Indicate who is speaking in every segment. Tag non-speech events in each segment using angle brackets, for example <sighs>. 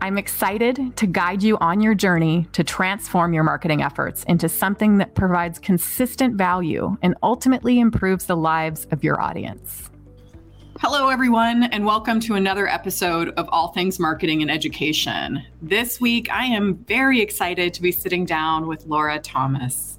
Speaker 1: I'm excited to guide you on your journey to transform your marketing efforts into something that provides consistent value and ultimately improves the lives of your audience. Hello, everyone, and welcome to another episode of All Things Marketing and Education. This week, I am very excited to be sitting down with Laura Thomas.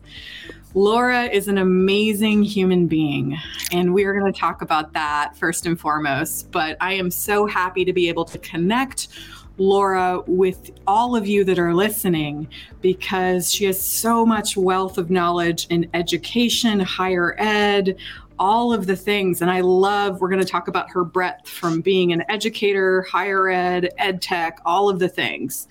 Speaker 1: Laura is an amazing human being, and we are going to talk about that first and foremost. But I am so happy to be able to connect Laura with all of you that are listening because she has so much wealth of knowledge in education, higher ed, all of the things. And I love, we're going to talk about her breadth from being an educator, higher ed, ed tech, all of the things.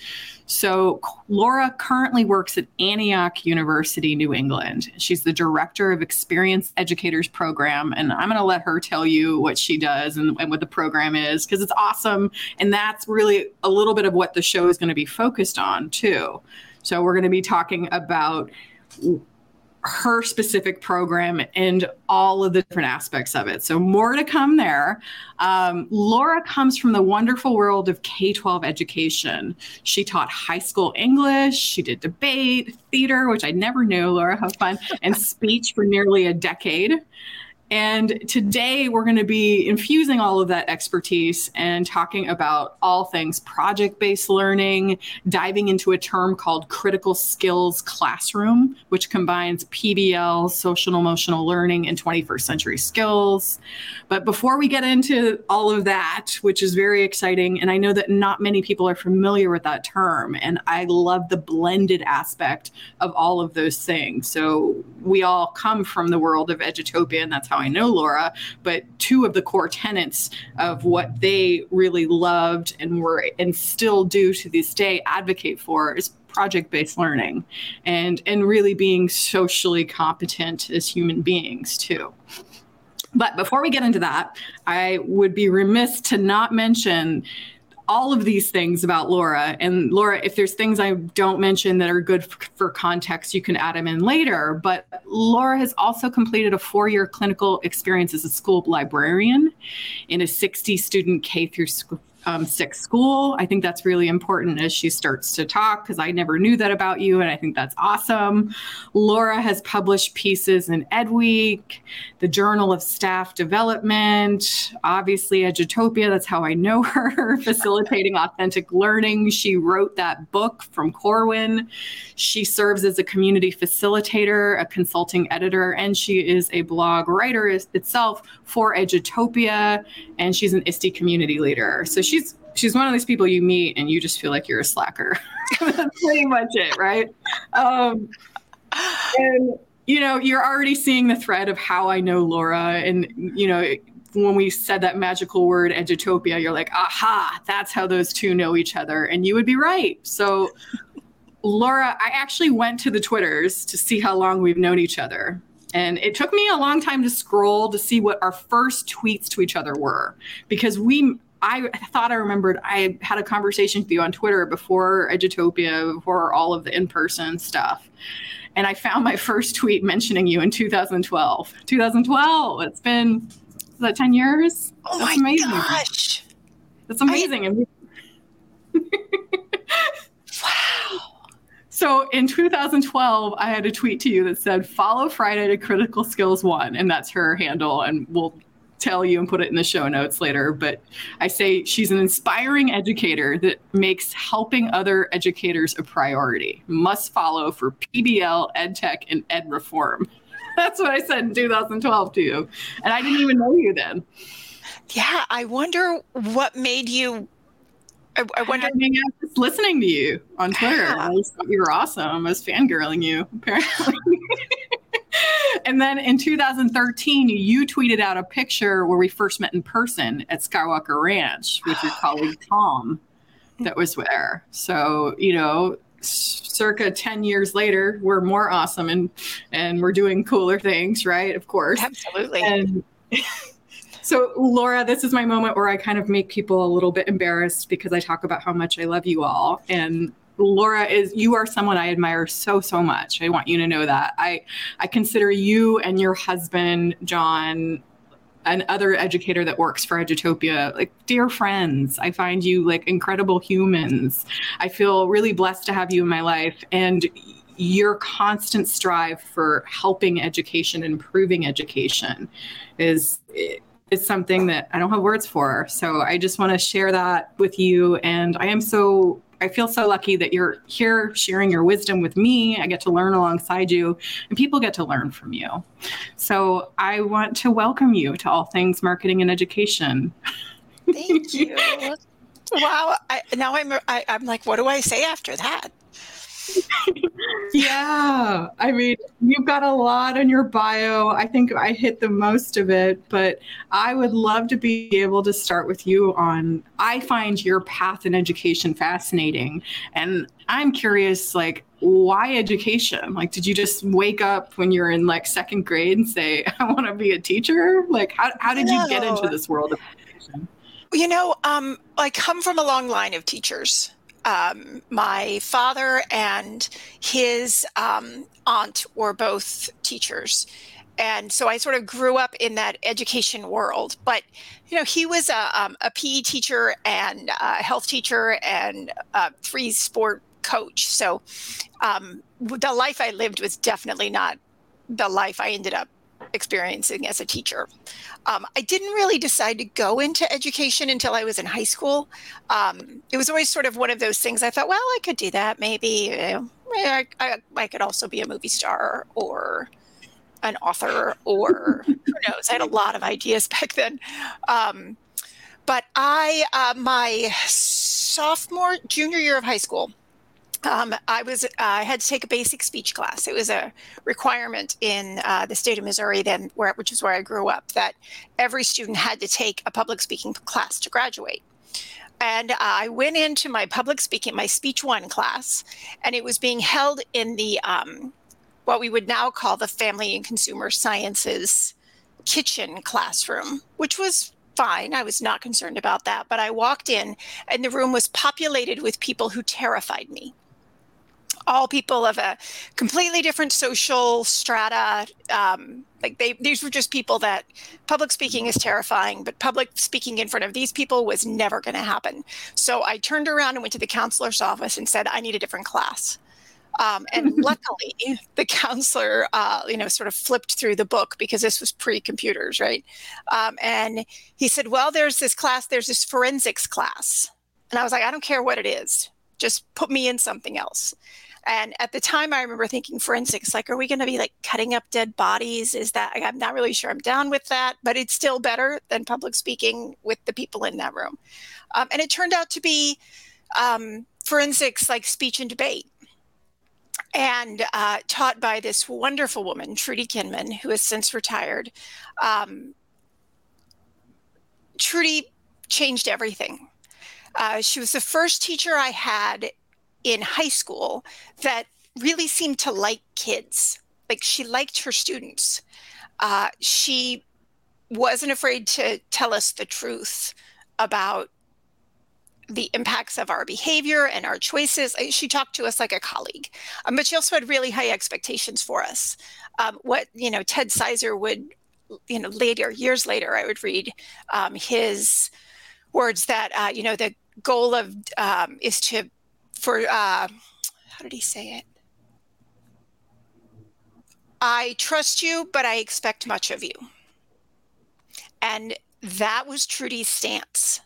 Speaker 1: So, Laura currently works at Antioch University, New England. She's the director of Experienced Educators Program. And I'm going to let her tell you what she does and, and what the program is because it's awesome. And that's really a little bit of what the show is going to be focused on, too. So, we're going to be talking about her specific program and all of the different aspects of it. So, more to come there. Um, Laura comes from the wonderful world of K 12 education. She taught high school English, she did debate, theater, which I never knew, Laura, how fun, and <laughs> speech for nearly a decade. And today we're going to be infusing all of that expertise and talking about all things project based learning, diving into a term called critical skills classroom, which combines PBL, social emotional learning, and 21st century skills. But before we get into all of that, which is very exciting, and I know that not many people are familiar with that term, and I love the blended aspect of all of those things. So we all come from the world of Edutopia, and that's how I know Laura, but two of the core tenets of what they really loved and were and still do to this day advocate for is project-based learning and and really being socially competent as human beings too. But before we get into that, I would be remiss to not mention all of these things about Laura. And Laura, if there's things I don't mention that are good for, context, you can add them in later. But Laura has also completed a four year clinical experience as a school librarian in a 60 student K through um, six school. I think that's really important as she starts to talk because I never knew that about you, and I think that's awesome. Laura has published pieces in EdWeek, the Journal of Staff Development, obviously Edutopia. That's how I know <laughs> her. Facilitating authentic learning. She wrote that book from Corwin. She serves as a community facilitator, a consulting editor, and she is a blog writer itself for Edutopia, and she's an ISTE community leader. So she's she's one of these people you meet and you just feel like you're a slacker. <laughs> That's pretty much it, right? Um, and you know, you're already seeing the thread of how I know Laura, and you know, when we said that magical word edutopia, you're like, aha, that's how those two know each other, and you would be right. So. Laura, I actually went to the Twitters to see how long we've known each other. And it took me a long time to scroll to see what our first tweets to each other were because we I thought I remembered I had a conversation with you on Twitter before Edutopia, before all of the in person stuff. And I found my first tweet mentioning you in 2012. 2012. It's been, is that 10 years?
Speaker 2: Oh That's my amazing. gosh.
Speaker 1: That's amazing. I... wow. So in 2012, I had a tweet to you that said, follow Friday to Critical Skills One. And that's her handle. And we'll tell you and put it in the show notes later. But I say she's an inspiring educator that makes helping other educators a priority. Must follow for PBL, EdTech, and Ed Reform. <laughs> That's what I said in 2012 to you. And I didn't even know you then.
Speaker 2: Yeah, I wonder what made you. I, I wonder. I
Speaker 1: mean, I was just listening to you on Twitter. Yeah. I just thought you were awesome. I was fangirling you, apparently. <laughs> <laughs> and then in 2013, you tweeted out a picture where we first met in person at Skywalker Ranch with your <sighs> colleague Tom. that was there. So, you know, circa 10 years later, we're more awesome and and we're doing cooler things, right? Of course.
Speaker 2: Absolutely.
Speaker 1: And <laughs> so, Laura, this is my moment where I kind of make people a little bit embarrassed because I talk about how much I love you all. And Laura is you are someone I admire so so much. I want you to know that. I I consider you and your husband John an other educator that works for Edutopia, like dear friends. I find you like incredible humans. I feel really blessed to have you in my life and your constant strive for helping education, improving education is is something that I don't have words for. So I just want to share that with you and I am so I feel so lucky that you're here sharing your wisdom with me. I get to learn alongside you, and people get to learn from you. So I want to welcome you to All Things Marketing and Education.
Speaker 2: Thank <laughs> you. wow. I, now I'm I, am i am like, what do I say after that? <laughs>
Speaker 1: yeah. I mean, you've got a lot in your bio. I think I hit the most of it, but I would love to be able to start with you on I find your path in education fascinating. And I'm curious, like, why education? Like, did you just wake up when you're in like second grade and say, <laughs> I want to be a teacher? Like, how, how did no. you get into this world of education?
Speaker 2: You know, um, I come from a long line of teachers um, my father and his um, aunt were both teachers. And so I sort of grew up in that education world. But, you know, he was a, um, a PE teacher and a health teacher and a three sport coach. So um, the life I lived was definitely not the life I ended up experiencing as a teacher. Um, I didn't really decide to go into education until I was in high school. Um, it was always sort of one of those things I thought, well, I could do that maybe. I, I, I could also be a movie star or an author or who knows. I had a lot of ideas <laughs> back then. Um, but I, uh, my sophomore, junior year of high school, um, I was I had to take a basic speech class. It was a requirement in uh, the state of Missouri, then where which is where I grew up, that every student had to take a public speaking class to graduate. And I went into my public speaking, my speech one class, and it was being held in the um, what we would now call the Family and Consumer Sciences kitchen classroom, which was fine. I was not concerned about that. But I walked in, and the room was populated with people who terrified me all people of a completely different social strata. Um, like they, these were just people that public speaking is terrifying, but public speaking in front of these people was never going to happen. So I turned around and went to the counselor's office and said, I need a different class. Um, and <laughs> luckily, the counselor, uh, you know, sort of flipped through the book because this was pre-computers, right? Um, and he said, "Well, there's this class. There's this forensics class," and I was like, "I don't care what it is. Just put me in something else." And at the time, I remember thinking forensics, like, are we going to be like cutting up dead bodies? Is that, I'm not really sure I'm down with that, but it's still better than public speaking with the people in that room. Um, and it turned out to be um, forensics like speech and debate. And uh, taught by this wonderful woman, Trudy Kinman, who has since retired. Um, Trudy changed everything. Uh, she was the first teacher I had in high school that really seemed to like kids. Like she liked her students. Uh, she wasn't afraid to tell us the truth about the impacts of our behavior and our choices. She talked to us like a colleague, um, but she also had really high expectations for us. Um, what you know, Ted Sizer would, you know, later years later, I would read um, his words that uh, you know the goal of um, is to for uh, how did he say it? I trust you, but I expect much of you. And that was Trudy's stance.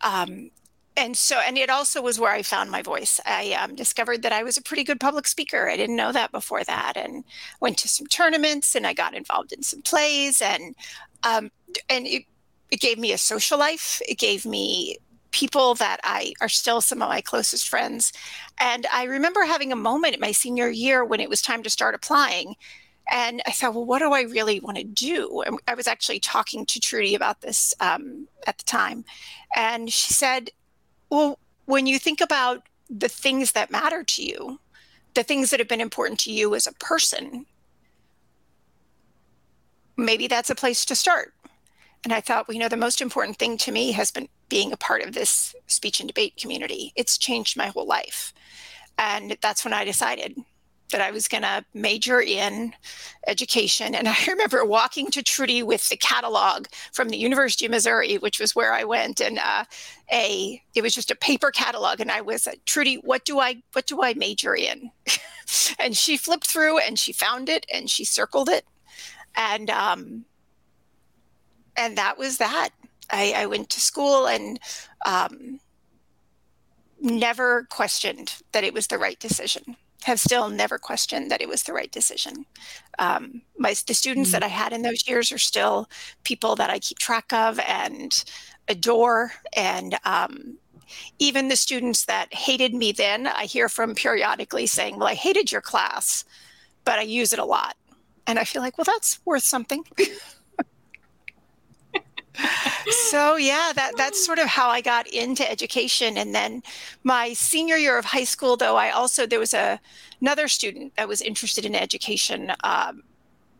Speaker 2: Um, and so, and it also was where I found my voice. I um, discovered that I was a pretty good public speaker. I didn't know that before that, and went to some tournaments, and I got involved in some plays, and um, and it, it gave me a social life. It gave me people that I are still some of my closest friends. And I remember having a moment in my senior year when it was time to start applying. And I thought, well, what do I really want to do? And I was actually talking to Trudy about this um, at the time. And she said, well, when you think about the things that matter to you, the things that have been important to you as a person, maybe that's a place to start. And I thought, well, you know, the most important thing to me has been being a part of this speech and debate community. It's changed my whole life. And that's when I decided that I was going to major in education. And <laughs> I remember walking to Trudy with the catalog from the University of Missouri, which was where I went, and uh, a it was just a paper catalog. And I was like, Trudy, what do I what do I major in? <laughs> and she flipped through and she found it and she circled it, and um, and that was that. I, I went to school and um, never questioned that it was the right decision have still never questioned that it was the right decision. Um, my the students mm-hmm. that I had in those years are still people that I keep track of and adore, and um, even the students that hated me then, I hear from periodically saying, "Well, I hated your class, but I use it a lot," and I feel like, well, that's worth something. <laughs> so yeah that that's sort of how i got into education and then my senior year of high school though i also there was a another student that was interested in education um,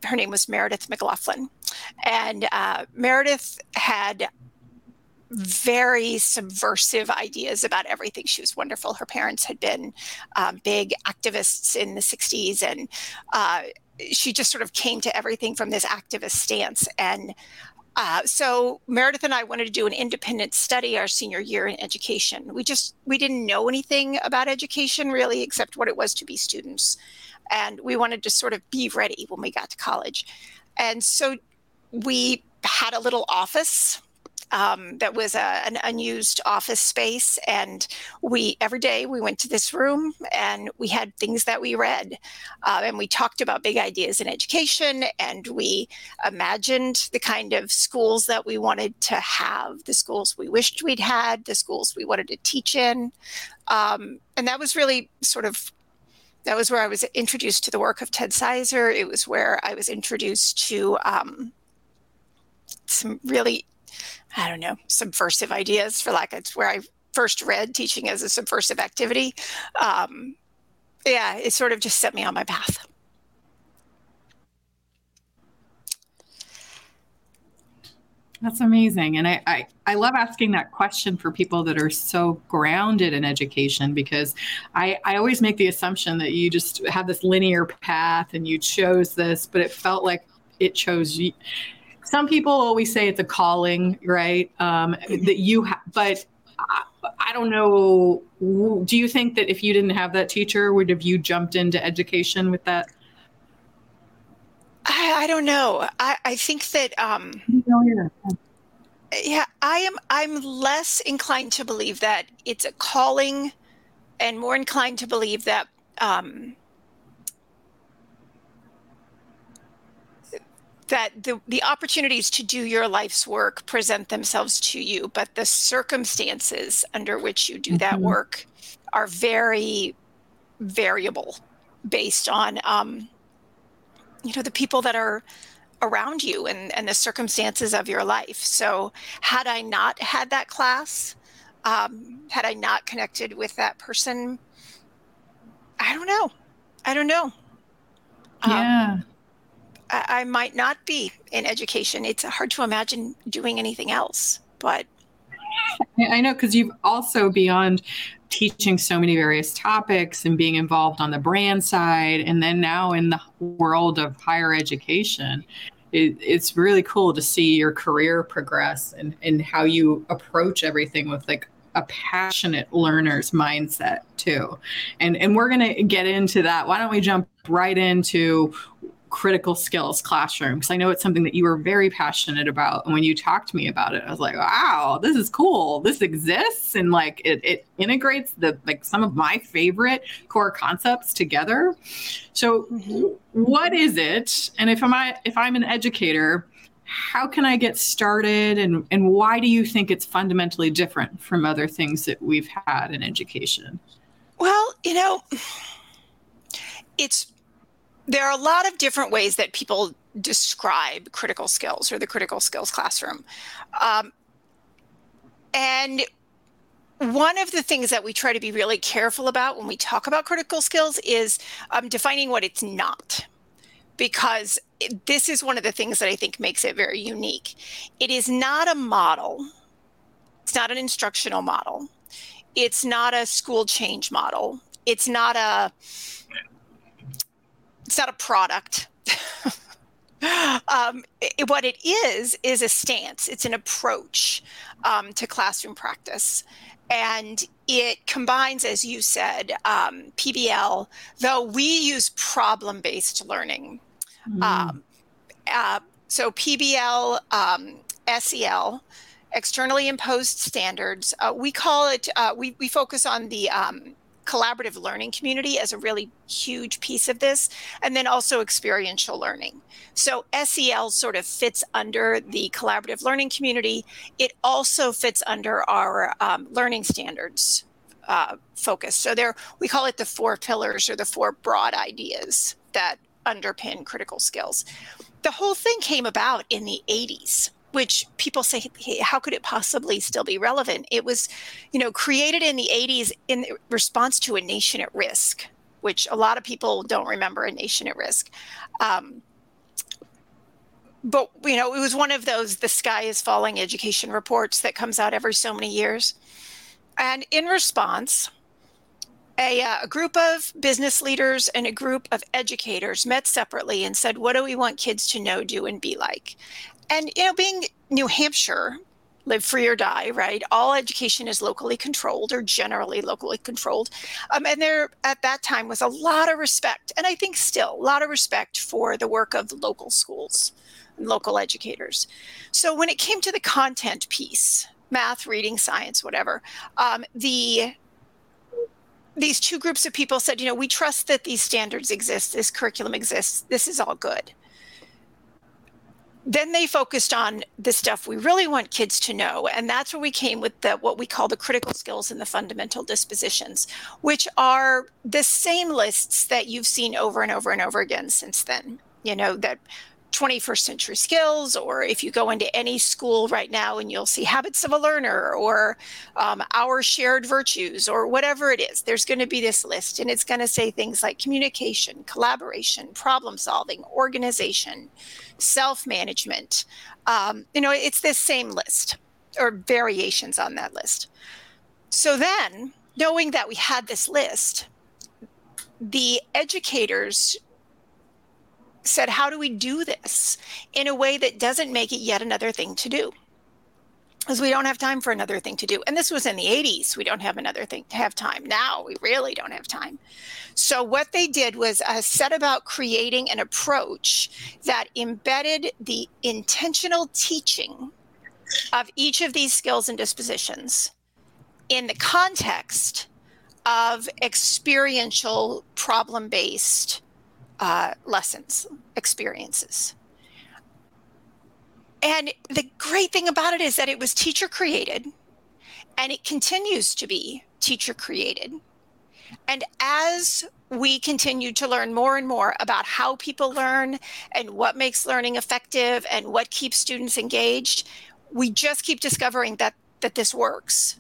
Speaker 2: her name was meredith mclaughlin and uh, meredith had very subversive ideas about everything. She was wonderful. Her parents had been um, big activists in the 60s, and uh, she just sort of came to everything from this activist stance. And uh, so Meredith and I wanted to do an independent study our senior year in education. We just we didn't know anything about education really, except what it was to be students, and we wanted to sort of be ready when we got to college. And so we had a little office um, that was a, an unused office space. And we, every day, we went to this room and we had things that we read. Uh, and we talked about big ideas in education and we imagined the kind of schools that we wanted to have, the schools we wished we'd had, the schools we wanted to teach in. Um, and that was really sort of that was where I was introduced to the work of Ted Sizer. It was where I was introduced to um, some really I don't know, subversive ideas for like it's where I first read teaching as a subversive activity. Um, yeah, it sort of just set me on my path.
Speaker 1: That's amazing. And I, I, I, love asking that question for people that are so grounded in education because I, I always make the assumption that you just have this linear path and you chose this, but it felt like it chose you some people always say it's a calling, right? Um, that you, ha- but I, I don't know. Do you think that if you didn't have that teacher, would have you jumped into education with that?
Speaker 2: I, I don't know. I, I think that. Um, yeah, I am. I'm less inclined to believe that it's a calling, and more inclined to believe that um, that the, the opportunities to do your life's work present themselves to you, but the circumstances under which you do mm-hmm. that work are very variable based on um, you know the people that are around you and, and the circumstances of your life. So had I not had that class, um, had I not connected with that person, I don't know. I don't know.
Speaker 1: Um, yeah.
Speaker 2: I, I might not be in education. It's hard to imagine doing anything else, but
Speaker 1: I know because you've also beyond teaching so many various topics and being involved on the brand side, and then now in the world of higher education, it, it's really cool to see your career progress and, and how you approach everything with like a passionate learner's mindset too. And and we're gonna get into that. Why don't we jump right into critical skills classroom because I know it's something that you were very passionate about. And when you talked to me about it, I was like, wow, this is cool. This exists and like it, it integrates the like some of my favorite core concepts together. So mm-hmm. what is it? And if I'm if I'm an educator, how can I get started and, and why do you think it's fundamentally different from other things that we've had in education?
Speaker 2: Well, you know, it's there are a lot of different ways that people describe critical skills or the critical skills classroom. Um, and one of the things that we try to be really careful about when we talk about critical skills is um, defining what it's not because this is one of the things that I think makes it very unique. It is not a model, it's not an instructional model, it's not a school change model, it's not a it's not a product. <laughs> um, it, what it is is a stance. It's an approach um, to classroom practice, and it combines, as you said, um, PBL. Though we use problem-based learning, mm. um, uh, so PBL, um, SEL, externally imposed standards. Uh, we call it. Uh, we we focus on the um, collaborative learning community as a really huge piece of this, and then also experiential learning. So SEL sort of fits under the collaborative learning community. It also fits under our um, learning standards uh, focus. So there, we call it the four pillars or the four broad ideas that underpin critical skills. The whole thing came about in the 80s which people say, how could it possibly still be relevant? It was, you know, created in the 80s in response to a nation at risk, which a lot of people don't remember a nation at risk. Um, but you know, it was one of those "the sky is falling" education reports that comes out every so many years, and in response, a, uh, a, group of business leaders and a group of educators met separately and said, What do we want kids to know, do, and be like? And you know being new hampshire live free or die right all education is locally controlled or generally locally controlled. Um, and there at that time was a lot of respect and i think still a lot of respect for the work of the local schools and local educators. So when it came to the content piece math reading science whatever um, the these two groups of people said you know we trust that these standards exist this curriculum exists this is all good then they focused on the stuff we really want kids to know and that's where we came with the what we call the critical skills and the fundamental dispositions which are the same lists that you've seen over and over and over again since then you know that 21st century skills, or if you go into any school right now and you'll see habits of a learner or um, our shared virtues or whatever it is, there's going to be this list and it's going to say things like communication, collaboration, problem solving, organization, self management. Um, you know, it's this same list or variations on that list. So then, knowing that we had this list, the educators said, How do we do this in a way that doesn't make it yet another thing to do? Because we don't have time for another thing to do. And this was in the 80s. We don't have another thing to have time. Now we really don't have time. So, what they did was uh, set about creating an approach that embedded the intentional teaching of each of these skills and dispositions in the context of experiential problem based uh, lessons, experiences. And the great thing about it is that it was teacher created and it continues to be teacher created. And as we continue to learn more and more about how people learn and what makes learning effective and what keeps students engaged, we just keep discovering that that this works.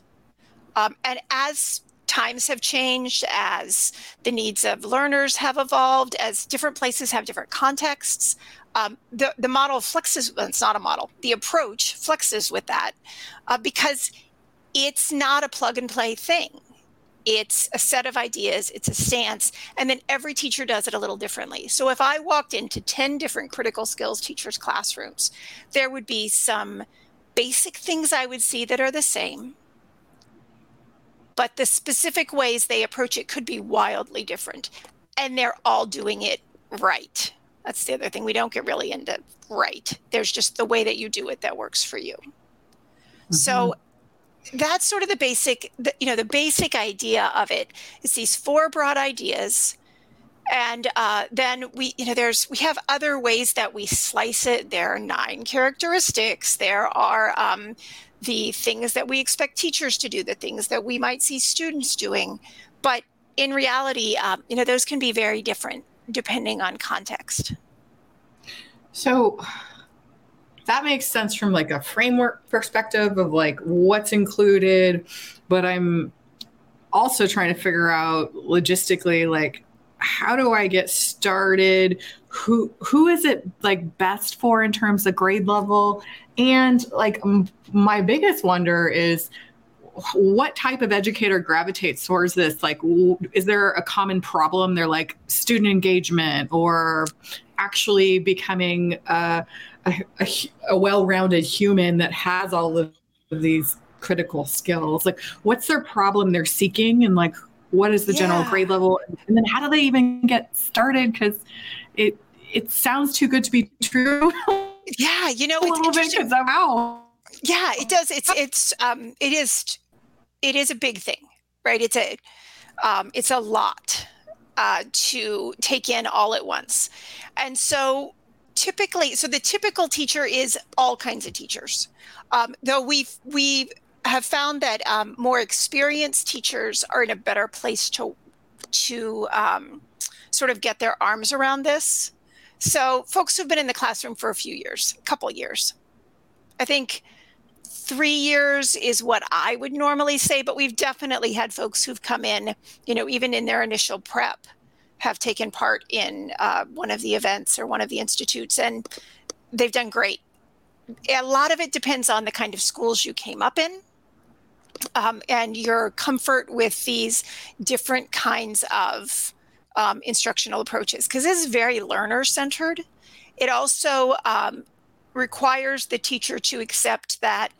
Speaker 2: Um, and as times have changed, as the needs of learners have evolved, as different places have different contexts. Um, the, the model flexes, well, it's not a model, the approach flexes with that uh, because it's not a plug and play thing. It's a set of ideas, it's a stance, and then every teacher does it a little differently. So if I walked into 10 different critical skills teachers' classrooms, there would be some basic things I would see that are the same but the specific ways they approach it could be wildly different. And they're all doing it right. That's the other thing. We don't get really into right. There's just the way that you do it that works for you. Mm-hmm. So that's sort of the basic, the, you know, the basic idea of it is these four broad ideas. And uh, then we, you know, there's we have other ways that we slice it. There are nine characteristics. There are um, the things that we expect teachers to do, the things that we might see students doing. But in reality, um, you know, those can be very different depending on context.
Speaker 1: So, that makes sense from like a framework perspective of like what's included, but I'm also trying to figure out logistically like how do I get started? Who who is it like best for in terms of grade level? And like m- my biggest wonder is what type of educator gravitates towards this? Like, w- is there a common problem? They're like student engagement or actually becoming a, a, a, a well-rounded human that has all of these critical skills. Like, what's their problem they're seeking, and like, what is the yeah. general grade level, and then how do they even get started? Because it it sounds too good to be true. <laughs>
Speaker 2: Yeah, you know, it's interesting. Bit, Yeah, it does. It's it's um it is it is a big thing, right? It's a um, it's a lot uh, to take in all at once, and so typically, so the typical teacher is all kinds of teachers. Um, though we've we have found that um, more experienced teachers are in a better place to to um, sort of get their arms around this. So folks who've been in the classroom for a few years, a couple years, I think three years is what I would normally say, but we've definitely had folks who've come in, you know, even in their initial prep, have taken part in uh, one of the events or one of the institutes, and they've done great. A lot of it depends on the kind of schools you came up in. Um, and your comfort with these different kinds of um, instructional approaches, because this is very learner centered. It also um, requires the teacher to accept that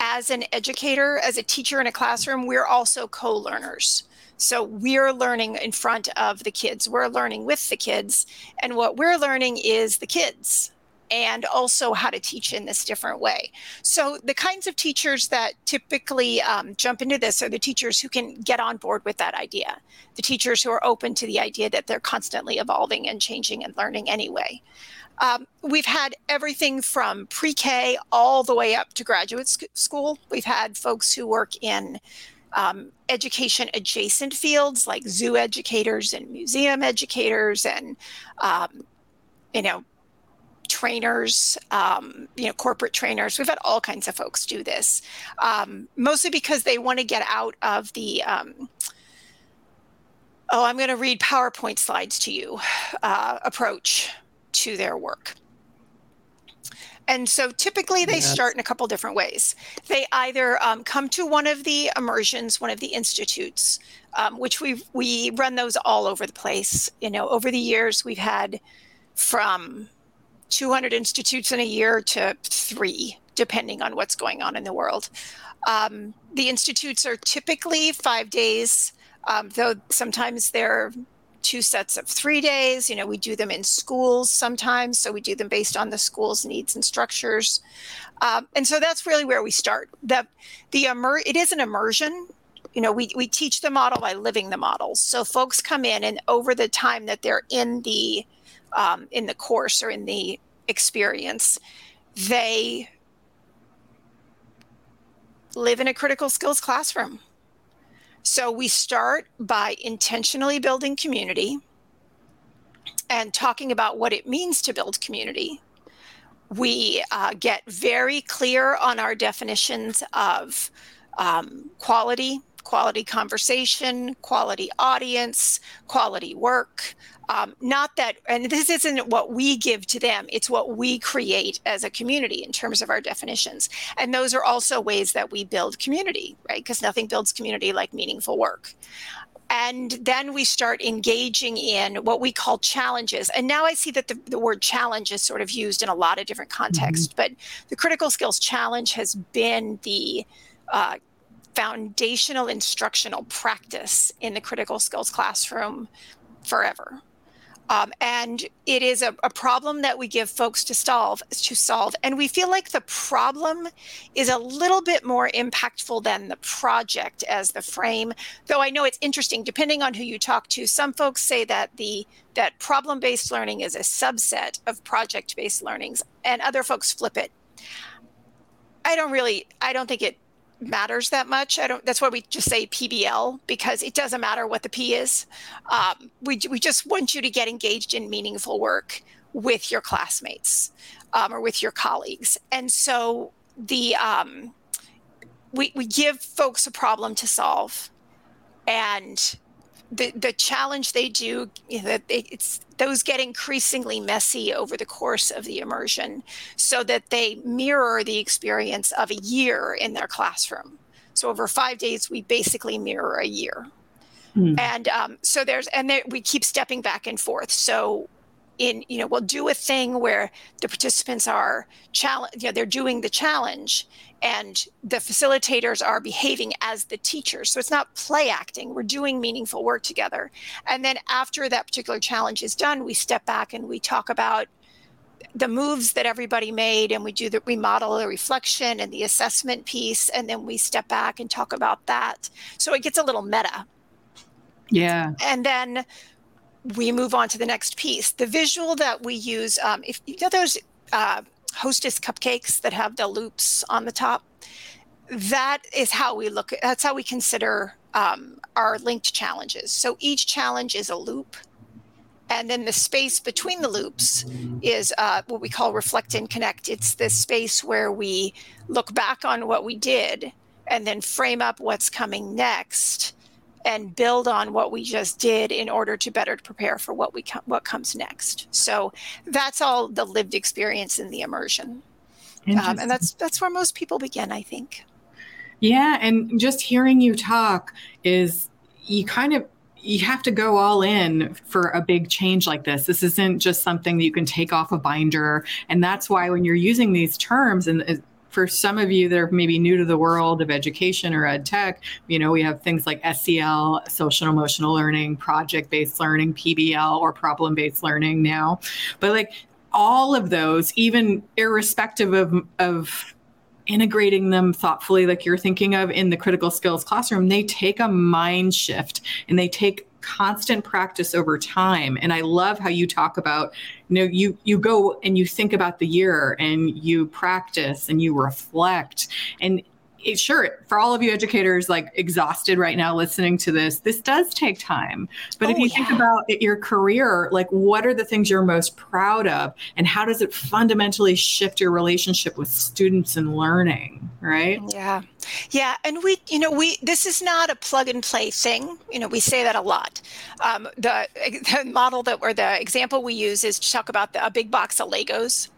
Speaker 2: as an educator, as a teacher in a classroom, we're also co learners. So we're learning in front of the kids, we're learning with the kids. And what we're learning is the kids and also how to teach in this different way. So, the kinds of teachers that typically um, jump into this are the teachers who can get on board with that idea, the teachers who are open to the idea that they're constantly evolving and changing and learning anyway. Um, we've had everything from pre K all the way up to graduate sc- school. We've had folks who work in um, education adjacent fields like zoo educators and museum educators and, um, you know, trainers, um, you know, corporate trainers. We've had all kinds of folks do this, um, mostly because they want to get out of the, um, oh, I'm going to read PowerPoint slides to you uh, approach to their work. And so typically they yes. start in a couple different ways. They either um, come to one of the immersions, one of the institutes, um, which we we run those all over the place. You know, over the years we've had from 200 institutes in a year to three, depending on what's going on in the world. Um, the institutes are typically five days, um, though sometimes they're two sets of three days. You know, we do them in schools sometimes, so we do them based on the school's needs and structures. Um, and so that's really where we start. The the immer- it is an immersion. You know, we we teach the model by living the models. So folks come in, and over the time that they're in the um, in the course or in the experience, they live in a critical skills classroom so we start by intentionally building community and talking about what it means to build community. We uh, get very clear on our definitions of um, quality, quality conversation, quality audience, quality work, um, not that, and this isn't what we give to them, it's what we create as a community in terms of our definitions. And those are also ways that we build community, right? Because nothing builds community like meaningful work. And then we start engaging in what we call challenges. And now I see that the, the word challenge is sort of used in a lot of different contexts, mm-hmm. but the critical skills challenge has been the uh, foundational instructional practice in the critical skills classroom forever. Um, and it is a, a, problem that we give folks to solve to solve. And we feel like the problem is a little bit more impactful than the project as the frame. Though I know it's interesting, depending on who you talk to, some folks say that the that problem-based learning is a subset of project-based learnings, and other folks flip it. I don't really, I don't think it matters that much. I don't. That's why we just say PBL because it doesn't matter what the P is. Um, we we just want you to get engaged in meaningful work. with your classmates um, or with your colleagues. And so the um, we, we give folks a problem to solve and the, the challenge they do know, it's those get increasingly messy over the course of the immersion so that they mirror the experience of a year in their classroom. So over five days we basically mirror a year. Hmm. and um, so there's and there, we keep stepping back and forth. So in you know we'll do a thing where the participants are challenge you know they're doing the challenge and the facilitators are behaving as the teachers. So it's not play acting. We're doing meaningful work together. And then after that particular challenge is done we step back and we talk about the moves that everybody made and we do that we model the reflection and the assessment piece and then we step back and talk about that. So it gets a little meta.
Speaker 1: Yeah.
Speaker 2: And then we move on to the next piece. The visual that we use, um, if you know those uh, hostess cupcakes that have the loops on the top, that is how we look. That's how we consider um, our linked challenges. So each challenge is a loop. And then the space between the loops is uh, what we call reflect and connect. It's the space where we look back on what we did and then frame up what's coming next and build on what we just did in order to better prepare for what we what comes next. So that's all the lived experience in the immersion, um, and that's that's where most people begin, I think.
Speaker 1: Yeah, and just hearing you talk is you kind of you have to go all in for a big change like this. This isn't just something that you can take off a binder. And that's why when you're using these terms and for some of you that are maybe new to the world of education or ed tech, you know, we have things like SEL, social emotional learning, project based learning, PBL, or problem based learning now. But like all of those, even irrespective of, of integrating them thoughtfully, like you're thinking of in the critical skills classroom, they take a mind shift and they take constant practice over time. And i love how you talk about you know you you go and you think about the year and you practice and you reflect. And it, sure for all of you educators like exhausted right now listening to this this does take time. But oh, if you yeah. think about it, your career like what are the things you're most proud of? And how does it fundamentally shift your relationship with students and learning right?
Speaker 2: Yeah. Yeah and we you know we this is not a plug and play thing. You know we say that a lot. Um, the, <laughs> the model that or the example we use is to talk about the, a big box of legos.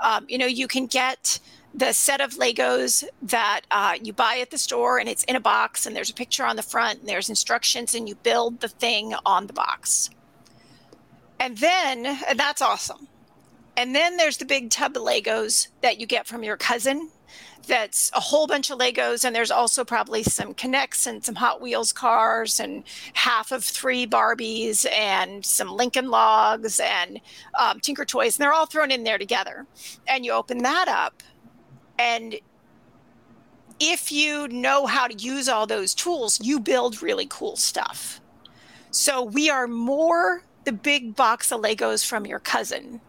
Speaker 2: Um, you know you can get the set of Legos that uh, you buy at the store and it's in a box and there's a picture on the front and there's instructions and you build the thing on the box. And then, and that's awesome. And then there's the big tub of Legos that you get from your cousin. That's a whole bunch of Legos, and there's also probably some K'NEX and some Hot Wheels cars, and half of three Barbies, and some Lincoln Logs, and um, Tinker Toys, and they're all thrown in there together. And you open that up, and if you know how to use all those tools, you build really cool stuff. So we are more the big box of Legos from your cousin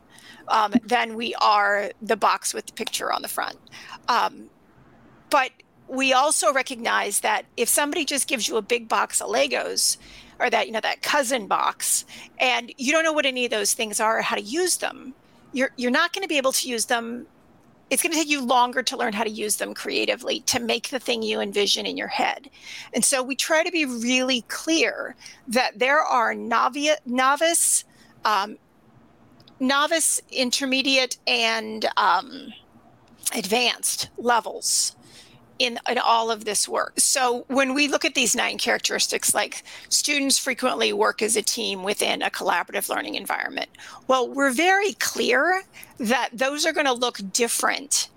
Speaker 2: um, than we are the box with the picture on the front. Um, but we also recognize that if somebody just gives you a big box of Legos, or that you know that cousin box, and you don't know what any of those things are or how to use them, you're you're not going to be able to use them it's going to take you longer to learn how to use them creatively to make the thing you envision in your head. And so we try to be really clear that there are novi- novice, um, novice, intermediate, and um, advanced levels in, in all of this work. So when we look at these nine characteristics, like students frequently work as a team within a collaborative learning environment. Well, we're very clear that those are going to look different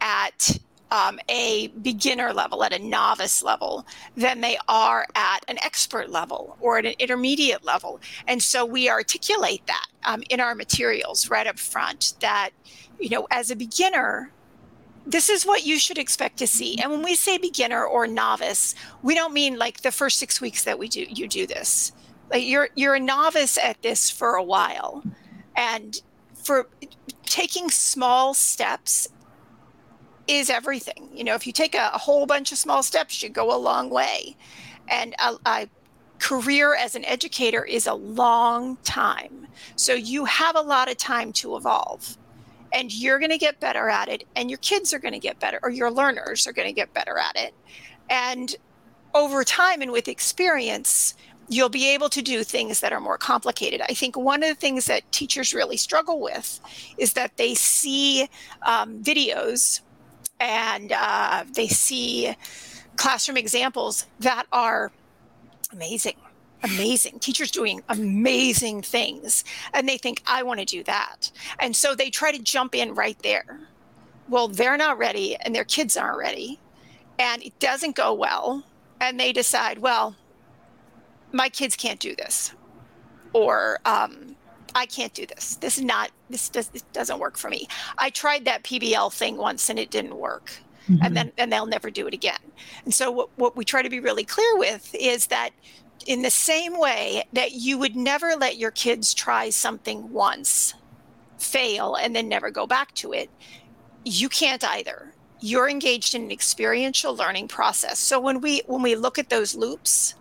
Speaker 2: at um, a beginner level, at a novice level, than they are at an expert level or at an intermediate level. And so we articulate that um, in our materials right up front that, you know, as a beginner, this is what you should expect to see. And when we say beginner or novice, we don't mean like the first six weeks that we do you do this. Like you're you're a novice at this for a while, and for taking small steps is everything. You know, if you take a, a whole bunch of small steps, you go a long way. And a, I career as an educator is a long time. So you have a lot of time to evolve. And you're going to get better at it, and your kids are going to get better, or your learners are going to get better at it. And over time and with experience, you'll be able to do things that are more complicated. I think one of the things that teachers really struggle with is that they see um, videos and uh, they see classroom examples that are amazing amazing. Teachers doing amazing things and they think i want to do that. And so they try to jump in right there. Well they're not ready and their kids aren't ready and it doesn't go well and they decide well my kids can't do this or um, i can't do this. This is not this, does, this doesn't work for me. I tried that pbl thing once and it didn't work mm-hmm. and then and they'll never do it again. And so what, what we try to be really clear with is that in the same way that you would never let your kids try something once, fail, and then never go back to it, you can't either. You're engaged in an experiential learning process. So when we when we look at those loops,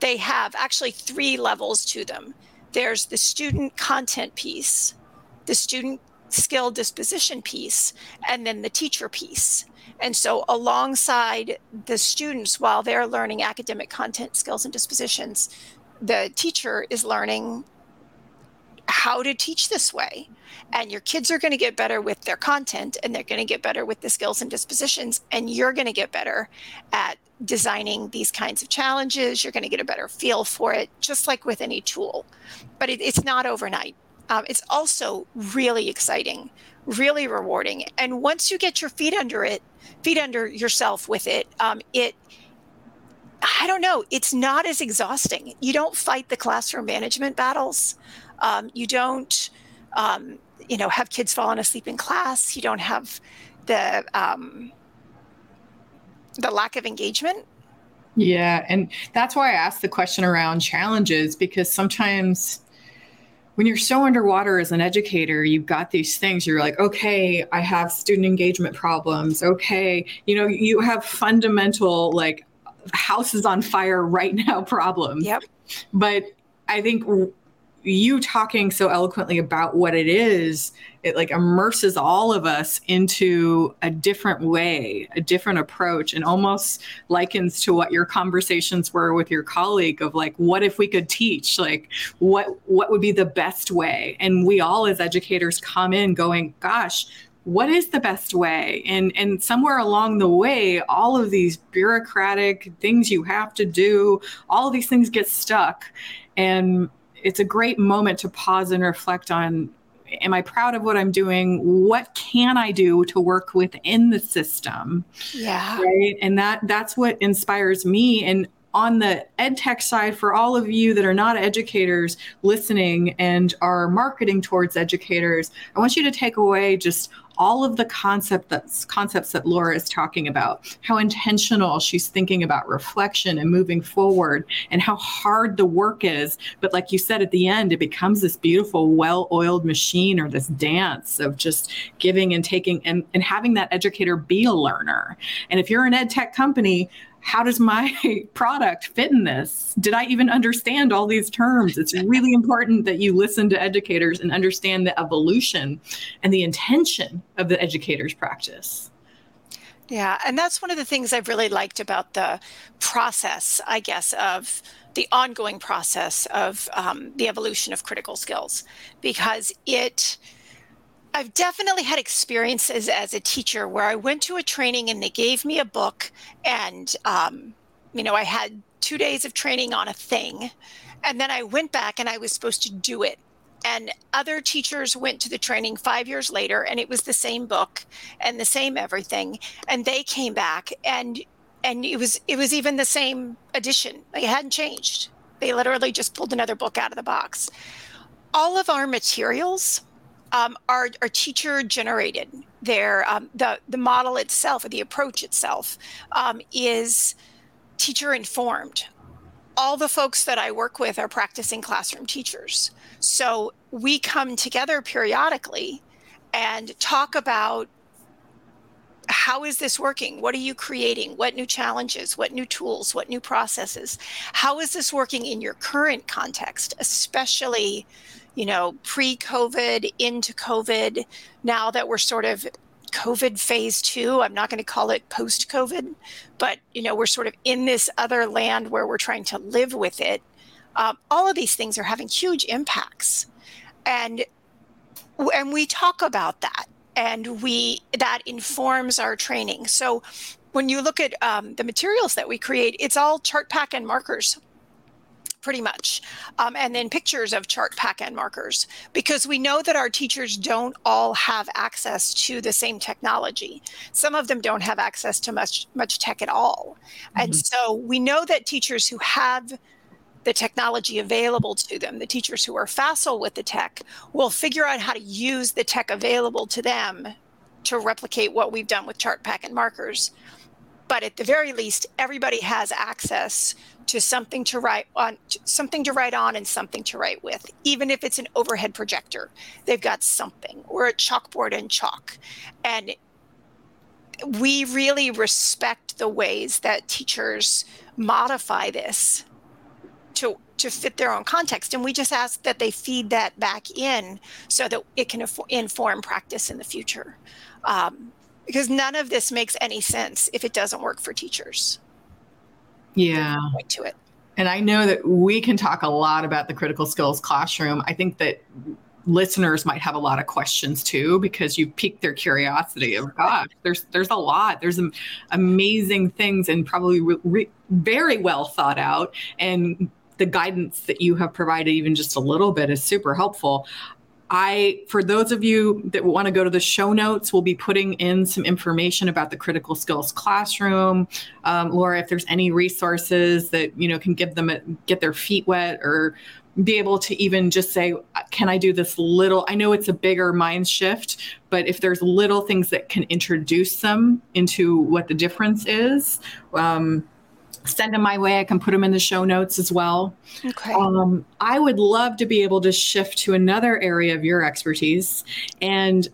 Speaker 2: they have actually three levels to them. There's the student content piece, the student skill disposition piece, and then the teacher piece. And so, alongside the students, while they're learning academic content, skills, and dispositions, the teacher is learning how to teach this way. And your kids are going to get better with their content and they're going to get better with the skills and dispositions. And you're going to get better at designing these kinds of challenges. You're going to get a better feel for it, just like with any tool. But it, it's not overnight. Um, it's also really exciting, really rewarding. And once you get your feet under it, feet under yourself with it, um, it I don't know, it's not as exhausting. You don't fight the classroom management battles. Um, you don't, um, you know, have kids falling asleep in class. You don't have the um, the lack of engagement.
Speaker 1: Yeah, and that's why I asked the question around challenges because sometimes when you're so underwater as an educator, you've got these things. You're like, okay, I have student engagement problems. Okay, you know, you have fundamental like house is on fire <laughs> right now problems.
Speaker 2: Yep.
Speaker 1: But I think you talking so eloquently about what it is it like immerses all of us into a different way a different approach and almost likens to what your conversations were with your colleague of like what if we could teach? Like what what would be the best way? And we all as educators come in going gosh what is the best way? And and somewhere along the way all of these bureaucratic things you have to do all these things get stuck. And it's a great moment to pause and reflect on am I proud of what I'm doing? What can I do to work within the system?
Speaker 2: Yeah.
Speaker 1: Right. And that that's what inspires me. And on the ed tech side, for all of you that are not educators listening and are marketing towards educators, I want you to take away just all of the concept that's concepts that Laura is talking about, how intentional she's thinking about reflection and moving forward, and how hard the work is. But like you said at the end, it becomes this beautiful, well-oiled machine or this dance of just giving and taking and, and having that educator be a learner. And if you're an ed tech company, how does my <laughs> product fit in this? Did I even understand all these terms? It's really important that you listen to educators and understand the evolution and the intention of the educator's practice.
Speaker 2: Yeah, and that's one of the things I've really liked about the process, I guess, of the ongoing process of um, the evolution of critical skills, because it I've definitely had experiences as a teacher where I went to a training and they gave me a book, and um, you know, I had two days of training on a thing, and then I went back and I was supposed to do it. And other teachers went to the training five years later, and it was the same book and the same everything, and they came back and and it was it was even the same edition. It hadn't changed. They literally just pulled another book out of the box. All of our materials um, are, are teacher generated. They're, um, the, the model itself or the approach itself um, is teacher informed. All the folks that I work with are practicing classroom teachers. So we come together periodically and talk about how is this working? What are you creating? What new challenges? What new tools? What new processes? How is this working in your current context, especially, you know, pre COVID, into COVID, now that we're sort of COVID phase two. I'm not going to call it post COVID, but you know we're sort of in this other land where we're trying to live with it. Um, all of these things are having huge impacts, and and we talk about that and we that informs our training so when you look at um, the materials that we create it's all chart pack and markers pretty much um, and then pictures of chart pack and markers because we know that our teachers don't all have access to the same technology some of them don't have access to much much tech at all mm-hmm. and so we know that teachers who have the technology available to them. The teachers who are facile with the tech will figure out how to use the tech available to them to replicate what we've done with chart pack and markers. But at the very least, everybody has access to something to write on, something to write on, and something to write with. Even if it's an overhead projector, they've got something, or a chalkboard and chalk. And we really respect the ways that teachers modify this to to fit their own context and we just ask that they feed that back in so that it can inform practice in the future um, because none of this makes any sense if it doesn't work for teachers.
Speaker 1: Yeah.
Speaker 2: Point to it.
Speaker 1: And i know that we can talk a lot about the critical skills classroom. I think that listeners might have a lot of questions too because you piqued their curiosity of gosh there's there's a lot. There's some amazing things and probably re- re- very well thought out. And the guidance that you have provided, even just a little bit, is super helpful. I, for those of you that want to go to the show notes, we'll be putting in some information about the critical skills classroom. Um, Laura, if there's any resources that you know can give them a, get their feet wet or be able to even just say, can I do this little? I know it's a bigger mind shift, but if there's little things that can introduce them into what the difference is, um, send them my way. I can put them in the show notes as well.
Speaker 2: Okay.
Speaker 1: Um, I would love to be able to shift to another area of your expertise. And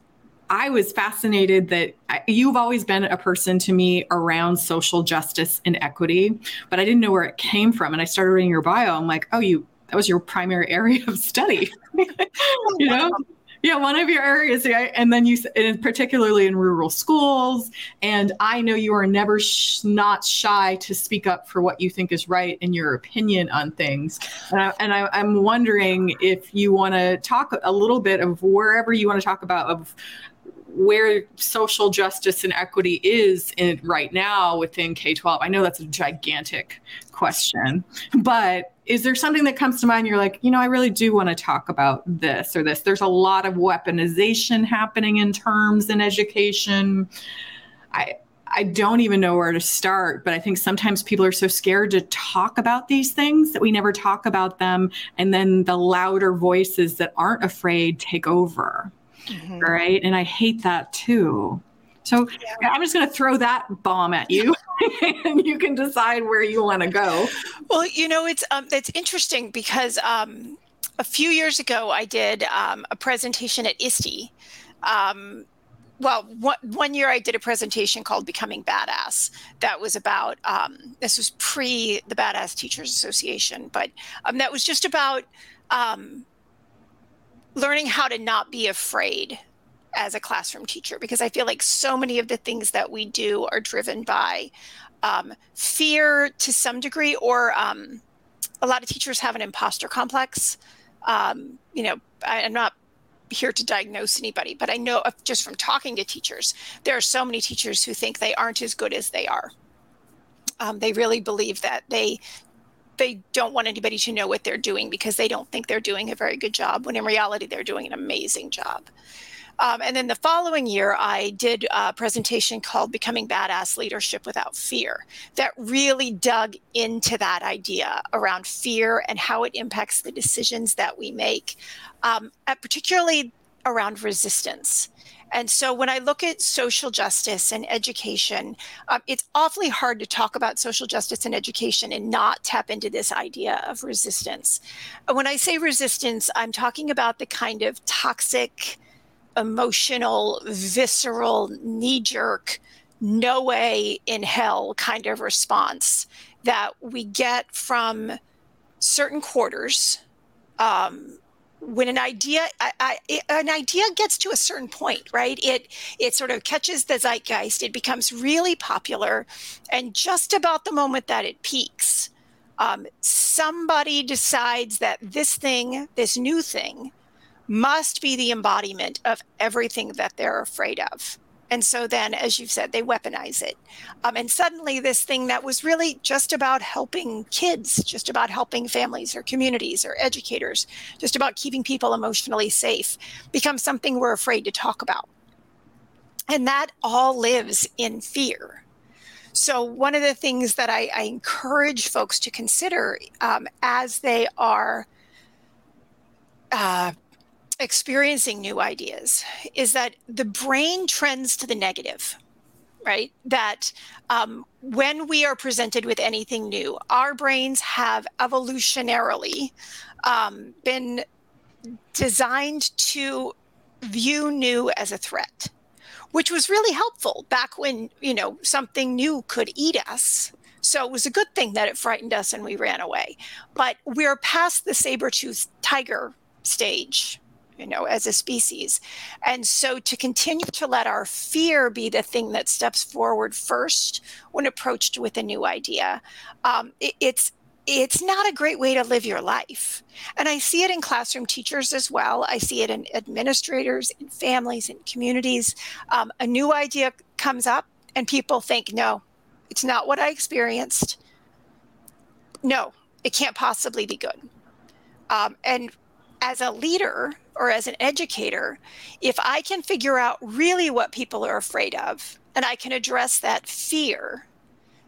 Speaker 1: I was fascinated that I, you've always been a person to me around social justice and equity, but I didn't know where it came from. And I started reading your bio. I'm like, oh, you that was your primary <laughs> area of study. <laughs> you know? Yeah one of your areas and then you and particularly in rural schools and i know you are never sh- not shy to speak up for what you think is right in your opinion on things. And, I, and I, i'm wondering if you want to talk a little bit of wherever you want to talk about of where social justice and equity is in right now within K-12. I know that's a gigantic question, but is there something that comes to mind? You're like you know i really do want to talk about this or this. There's a lot of weaponization happening in terms in education. I i don't even know where to start but i think sometimes people are so scared to talk about these things that we never talk about them and then the louder voices that aren't afraid take over mm-hmm. right and i hate that too so yeah. I'm just going to throw that bomb at you, <laughs> <laughs> and you can decide where you want to go.
Speaker 2: Well, you know, it's um, it's interesting because um, a few years ago I did um, a presentation at ISTE. Um, well, one, one year I did a presentation called "Becoming Badass." That was about um, this was pre the Badass Teachers Association, but um, that was just about learning how to not be afraid as a classroom teacher because I feel like so many of the things that we do are driven by um, fear to some degree, or um, a lot of teachers have an imposter complex. Um, you know, I, I'm not here to diagnose anybody, but I know just from talking to teachers, there are so many teachers who think they aren't as good as they are. Um, they really believe that they they don't want anybody to know what they're doing because they don't think they're doing a very good job when in reality they're doing an amazing job. Um, and then the following year, I did a presentation called Becoming Badass Leadership Without Fear that really dug into that idea around fear and how it impacts the decisions that we make, um, particularly around resistance. And so when I look at social justice and education, um, it's awfully hard to talk about social justice and education and not tap into this idea of resistance. When I say resistance, I'm talking about the kind of toxic, emotional, visceral, knee jerk no way in hell kind of response that we get from certain quarters um, when an idea I, I, an idea gets to a certain point right? It it sort of catches the zeitgeist it becomes really popular and just about the moment that it peaks um, somebody decides that this thing this new thing must be the embodiment of everything that they're afraid of and so then, as you've said, they weaponize it. Um, and suddenly, this thing that was really just about helping kids, just about helping families or communities or educators, just about keeping people emotionally safe, becomes something we're afraid to talk about. And that all lives in fear. So, one of the things that I, I encourage folks to consider um, as they are uh, experiencing new ideas is that the brain trends to the negative right? That um, when we are presented with anything new our brains have evolutionarily um, been designed to view new as a threat which was really helpful back when you know something new could eat us. So it was a good thing that it frightened us and we ran away. But we're past the saber-toothed tiger stage you know, as a species. And so to continue to let our fear be the thing that steps forward first when approached with a new idea, um, it, it's it's not a great way to live your life. And I see it in classroom teachers as well. I see it in administrators, in families, in communities. Um, a new idea comes up, and people think, no, it's not what I experienced. No, it can't possibly be good. Um, and as a leader or as an educator, if I can figure out really what people are afraid of and I can address that fear,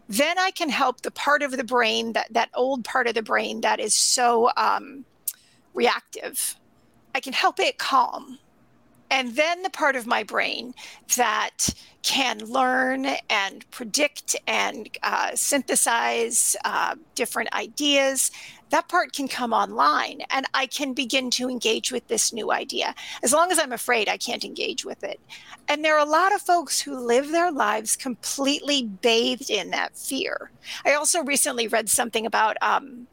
Speaker 2: then I can help the part of the brain that that old part of the brain that is so um, reactive. I can help it calm and then the part of my brain that can learn and predict and uh, synthesize uh, different ideas, that part can come online and I can begin to engage with this new idea. As long as I'm afraid, I can't engage with it. And there are a lot of folks who live their lives completely bathed in that fear. I also recently read something about um,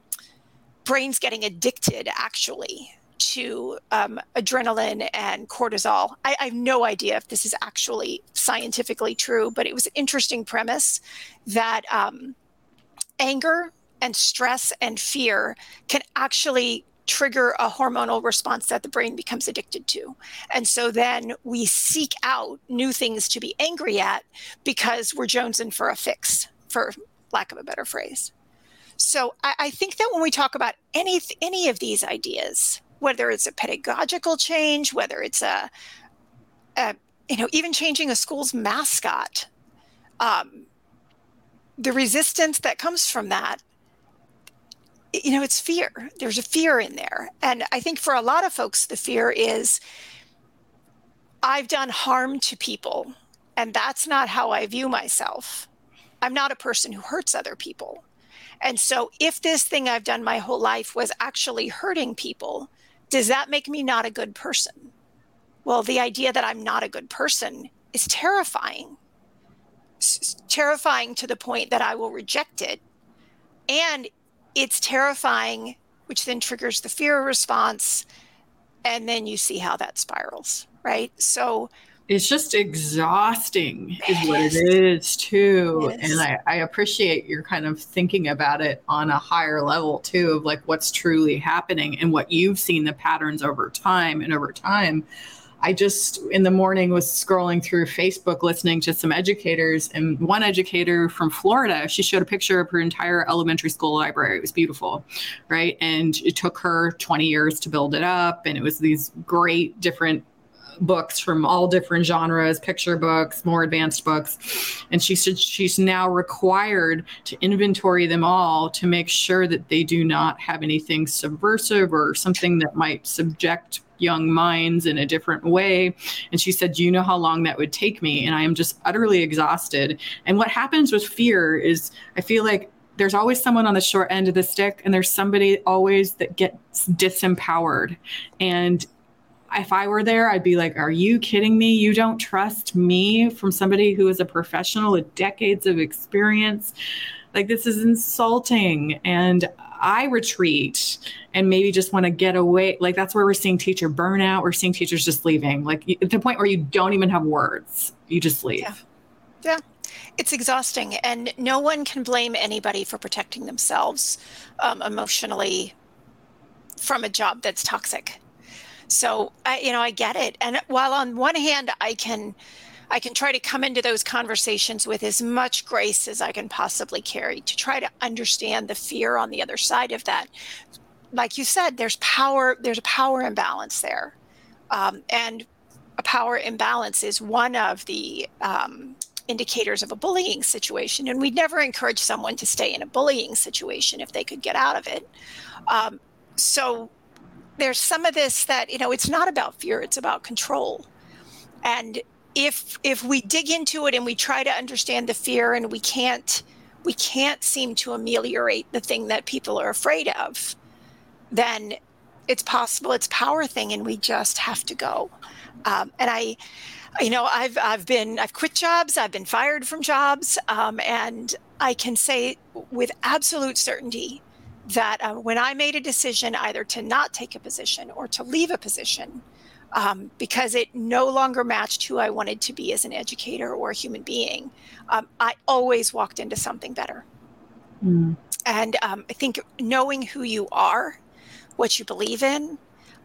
Speaker 2: brains getting addicted, actually to um, adrenaline and cortisol. I, I, have no idea if this is actually scientifically true, but it was an interesting premise that um, anger and stress and fear can actually trigger a hormonal response that the brain becomes addicted to. And so then we seek out new things to be angry at because we're jonesing for a fix, for lack of a better phrase. So I, I think that when we talk about any any of these ideas, whether it's a pedagogical change, whether it's a, a you know, even changing a school's mascot, um, the resistance that comes from that, you know, it's fear. There's a fear in there. And I think for a lot of folks, the fear is I've done harm to people, and that's not how I view myself. I'm not a person who hurts other people. And so, if this thing I've done my whole life was actually hurting people, does that make me not a good person? Well, the idea that I'm not a good person is terrifying. It's terrifying to the point that I will reject it. And it's terrifying, which then triggers the fear response. And then you see how that spirals, right? So
Speaker 1: it's just exhausting is what it is too and I, I, appreciate your kind of thinking about it on a higher level too of like what's truly happening and what you've seen the patterns over time and over time i just in the morning was scrolling through facebook listening to some educators and one educator from florida she showed a picture of her entire elementary school library it was beautiful right and it took her 20 years to build it up and it was these great different books from all different genres, picture books, more advanced books. And she said she's now required to inventory them all to make sure that they do not have anything subversive or something that might subject young minds in a different way. And she said, Do you know how long that would take me? And I am just utterly exhausted. And what happens with fear is I feel like there's always someone on the short end of the stick and there's somebody always that gets disempowered and if I were there, I'd be like, Are you kidding me? You don't trust me from somebody who is a professional with decades of experience. Like, this is insulting. And I retreat and maybe just want to get away. Like, that's where we're seeing teacher burnout. We're seeing teachers just leaving, like, at the point where you don't even have words, you just leave.
Speaker 2: Yeah. Yeah. It's exhausting, and no one can blame anybody for protecting themselves um, emotionally from a job that's toxic. So I, you know, I get it. And while on one hand, I can, I can try to come into those conversations with as much grace as I can possibly carry to try to understand the fear on the other side of that. Like you said, there's power. There's a power imbalance there, um, and a power imbalance is one of the um, indicators of a bullying situation. And we'd never encourage someone to stay in a bullying situation if they could get out of it. Um, so there's some of this that you know it's not about fear it's about control and if if we dig into it and we try to understand the fear and we can't we can't seem to ameliorate the thing that people are afraid of then it's possible it's power thing and we just have to go. Um, and i you know i've i've been i've quit jobs i've been fired from jobs um, and i can say with absolute certainty that uh, when I made a decision either to not take a position or to leave a position um, because it no longer matched who I wanted to be as an educator or a human being, um, I always walked into something better. Mm. And um, I think knowing who you are, what you believe in,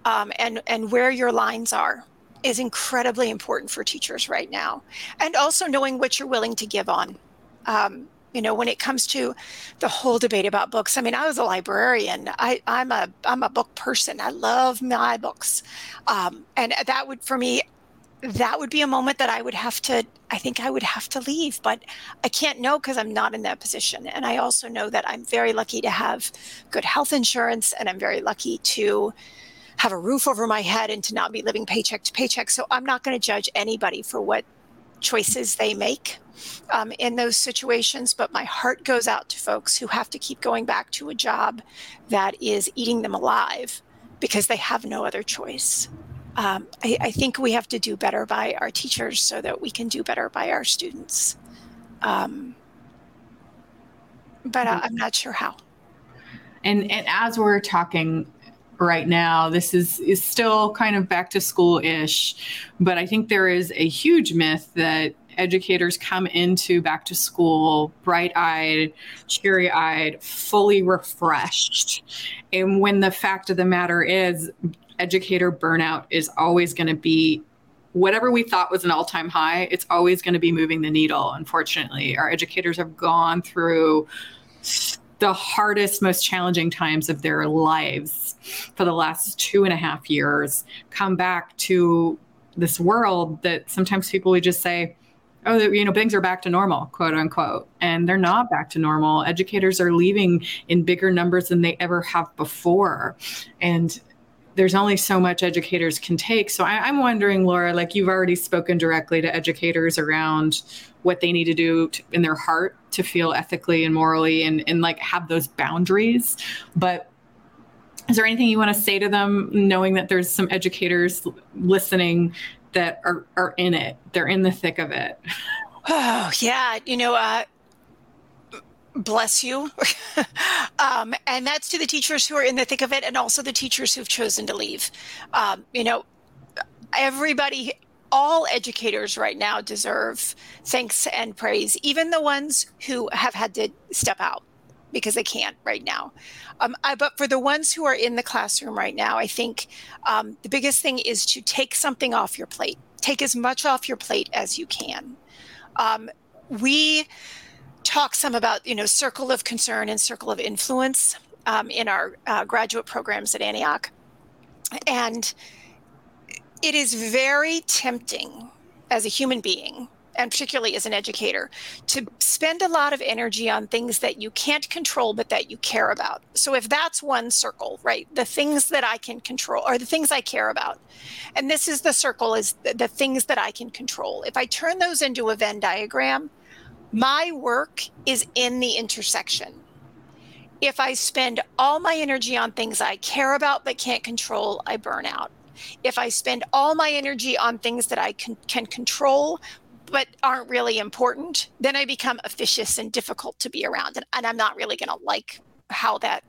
Speaker 2: um, and and where your lines are is incredibly important for teachers right now, and also knowing what you're willing to give on. Um, you know when it comes to the whole debate about books i mean i was a librarian. I, i'm a i'm a book person. I love my books. Um, and that would for me that would be a moment that i would have to i think i would have to leave but i can't know because i'm not in that position. And i also know that i'm very lucky to have good health insurance and i'm very lucky to have a roof over my head and to not be living paycheck to paycheck. So i'm not going to judge anybody for what choices they make um, in those situations, but my heart goes out to folks who have to keep going back to a job that is eating them alive because they have no other choice. Um, I, I, think we have to do better by our teachers so that we can do better by our students. Um, but uh, I'm not sure how.
Speaker 1: And, and as we're talking right now. This is is still kind of back to school ish, but I think there is a huge myth that educators come into back to school bright eyed, cheery eyed, fully refreshed. And when the fact of the matter is, educator burnout is always going to be whatever we thought was an all time high, it's always going to be moving the needle, unfortunately. Our educators have gone through the hardest, most challenging times of their lives for the last two and a half years, come back to this world that sometimes people would just say, oh, you know, things are back to normal, quote unquote. And they're not back to normal. Educators are leaving in bigger numbers than they ever have before. And there's only so much educators can take. So I, am wondering, Laura, like you've already spoken directly to educators around what they need to do to, in their heart to feel ethically and morally and, and like have those boundaries. But is there anything you want to say to them, knowing that there's some educators listening that are, are in it. They're in the thick of it.
Speaker 2: Oh, yeah. You know, uh, bless you. <laughs> um, and that's to the teachers who are in the thick of it and also the teachers who've chosen to leave. Um, you know, everybody, all educators right now deserve thanks and praise, even the ones who have had to step out because they can't right now. Um, I, but for the ones who are in the classroom right now, I think um, the biggest thing is to take something off your plate. Take as much off your plate as you can. Um, we talk some about you know circle of concern and circle of influence um, in our uh, graduate programs at Antioch, and it is very tempting as a human being and particularly as an educator, to spend a lot of energy on things that you can't control but that you care about. So if that's one circle, right, the things that I can control or the things I care about, and this is the circle is the, the things that I can control. If I turn those into a Venn diagram, my work is in the intersection. If I spend all my energy on things I care about but can't control, I burn out. If I spend all my energy on things that I can, can control, but aren't really important, then I become officious and difficult to be around. And, and I'm not really going to like how that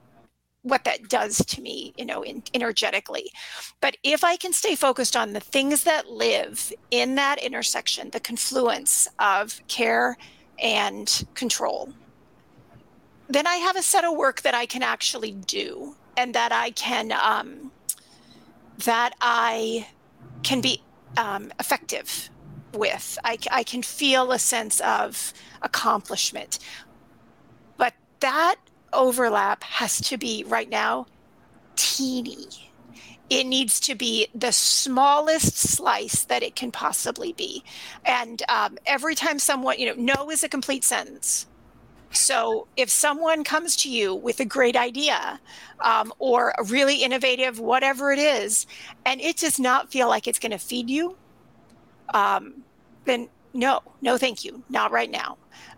Speaker 2: what that does to me, you know, in, energetically. But if I can stay focused on the things that live in that intersection, the confluence of care and control, then I have a set of work that I can actually do and that I can um, that I can be um, effective with. I, I can feel a sense of accomplishment. But that overlap has to be right now teeny. It needs to be the smallest slice that it can possibly be. And um, every time someone, you know, no is a complete sentence. So if someone comes to you with a great idea um, or a really innovative, whatever it is, and it does not feel like it's going to feed you, um, then no, no, thank you, not right now.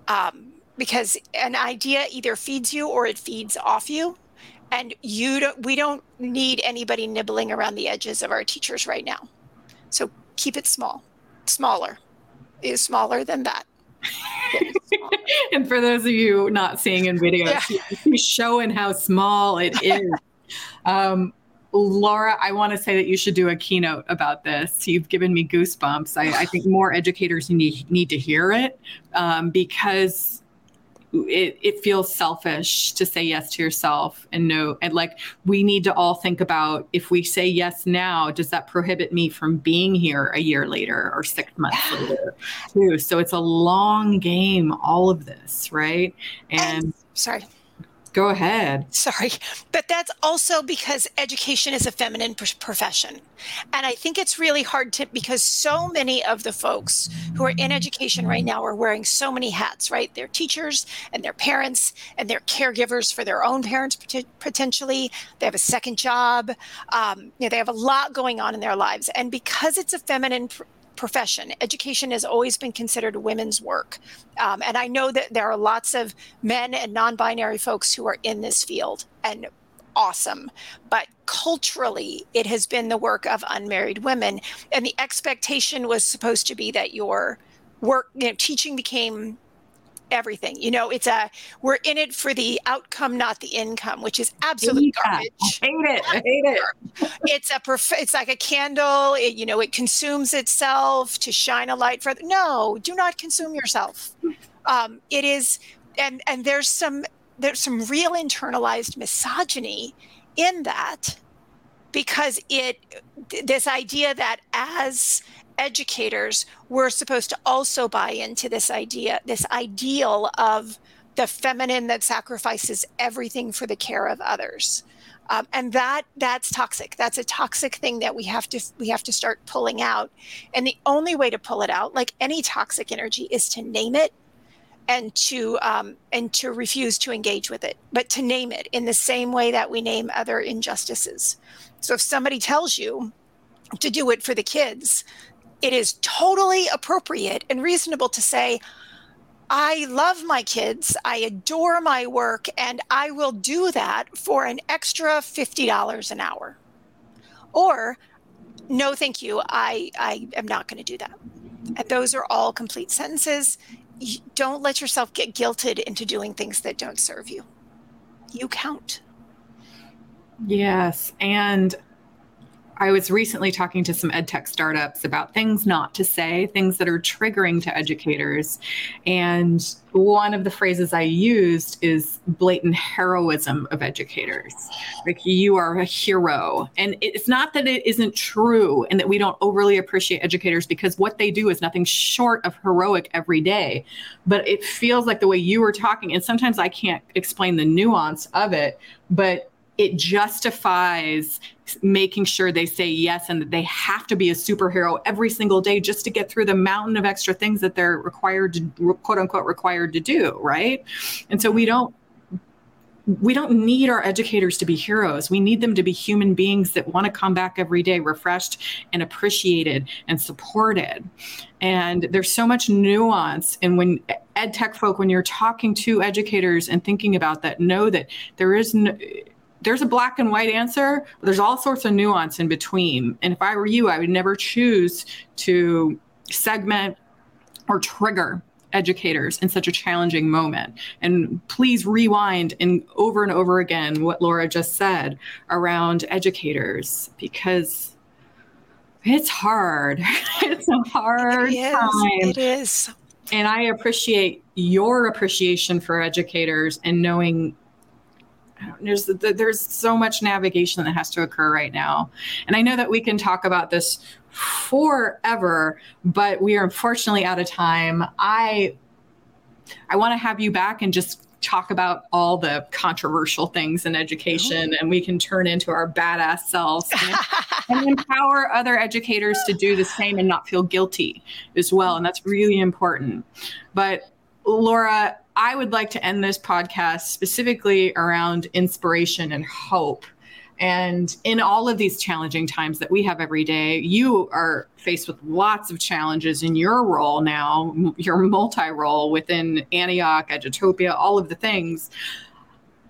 Speaker 2: Um, because an idea either feeds you or it feeds off you. And you don't, we don't need anybody nibbling around the edges of our teachers right now. So keep it small, smaller is smaller than that. <laughs>
Speaker 1: and for those of you not seeing in video, yeah. <laughs> she's showing how small it <laughs> is. um, Laura, I want to say that you should do a keynote about this. You've given me goosebumps. I, I think more educators need, need to hear it um, because it, it feels selfish to say yes to yourself and no and like we need to all think about if we say yes now does that prohibit me from being here a year later or six months later too? So it's a long game all of this right? And, and
Speaker 2: sorry
Speaker 1: Go ahead.
Speaker 2: Sorry. But that's also because education is a feminine profession. And I think it's really hard to, because so many of the folks who are in education right now are wearing so many hats, right? They're teachers and they're parents and they're caregivers for their own parents potentially. They have a second job. Um, you know, they have a lot going on in their lives. And because it's a feminine profession. Education has always been considered women's work. Um, and I know that there are lots of men and non binary folks who are in this field and awesome. But culturally, it has been the work of unmarried women. And the expectation was supposed to be that your work, you know, teaching became everything. You know, it's a we're in it for the outcome, not the income, which is absolute garbage.
Speaker 1: I hate it. I hate it. <laughs>
Speaker 2: it's a perf- it's like a candle. It, you know, it consumes itself to shine a light for. The- no, do not consume yourself. Um, it is, and and there's some there's some real internalized misogyny in that because it this idea that as educators we're supposed to also buy into this idea this ideal of the feminine that sacrifices everything for the care of others. Um, and that that's toxic. That's a toxic thing that we have to we have to start pulling out. And the only way to pull it out like any toxic energy is to name it and to um, and to refuse to engage with it but to name it in the same way that we name other injustices. So if somebody tells you to do it for the kids it is totally appropriate and reasonable to say, I love my kids, I adore my work, and I will do that for an extra $50 an hour. Or, no, thank you, I, I am not going to do that. And those are all complete sentences. don't let yourself get guilted into doing things that don't serve you. You count.
Speaker 1: Yes. And I was recently talking to some ed tech startups about things not to say, things that are triggering to educators. And one of the phrases I used is blatant heroism of educators. Like, you are a hero. And it's not that it isn't true and that we don't overly appreciate educators because what they do is nothing short of heroic every day. But it feels like the way you were talking, and sometimes I can't explain the nuance of it, but it justifies making sure they say yes and that they have to be a superhero every single day just to get through the mountain of extra things that they're required to quote unquote required to do right and so we don't we don't need our educators to be heroes. We need them to be human beings that want to come back every day refreshed and appreciated and supported. And there's so much nuance. And when ed tech folk, when you're talking to educators and thinking about that, know that there is no, there's a black and white answer, but there's all sorts of nuance in between. And if I were you, I would never choose to segment or trigger educators in such a challenging moment. And please rewind and over and over again what Laura just said around educators because it's hard. <laughs> it's a hard
Speaker 2: it
Speaker 1: time.
Speaker 2: It is.
Speaker 1: And I appreciate your appreciation for educators and knowing there's there's so much navigation that has to occur right now. And I know that we can talk about this forever, but we are unfortunately out of time. I I want to have you back and just talk about all the controversial things in education and we can turn into our badass selves and, <laughs> and, empower other educators to do the same and not feel guilty as well and that's really important but laura i would like to end this podcast specifically around inspiration and hope and in all of these challenging times that we have every day, you are faced with lots of challenges in your role now, your multi role within Antioch, Edutopia, all of the things.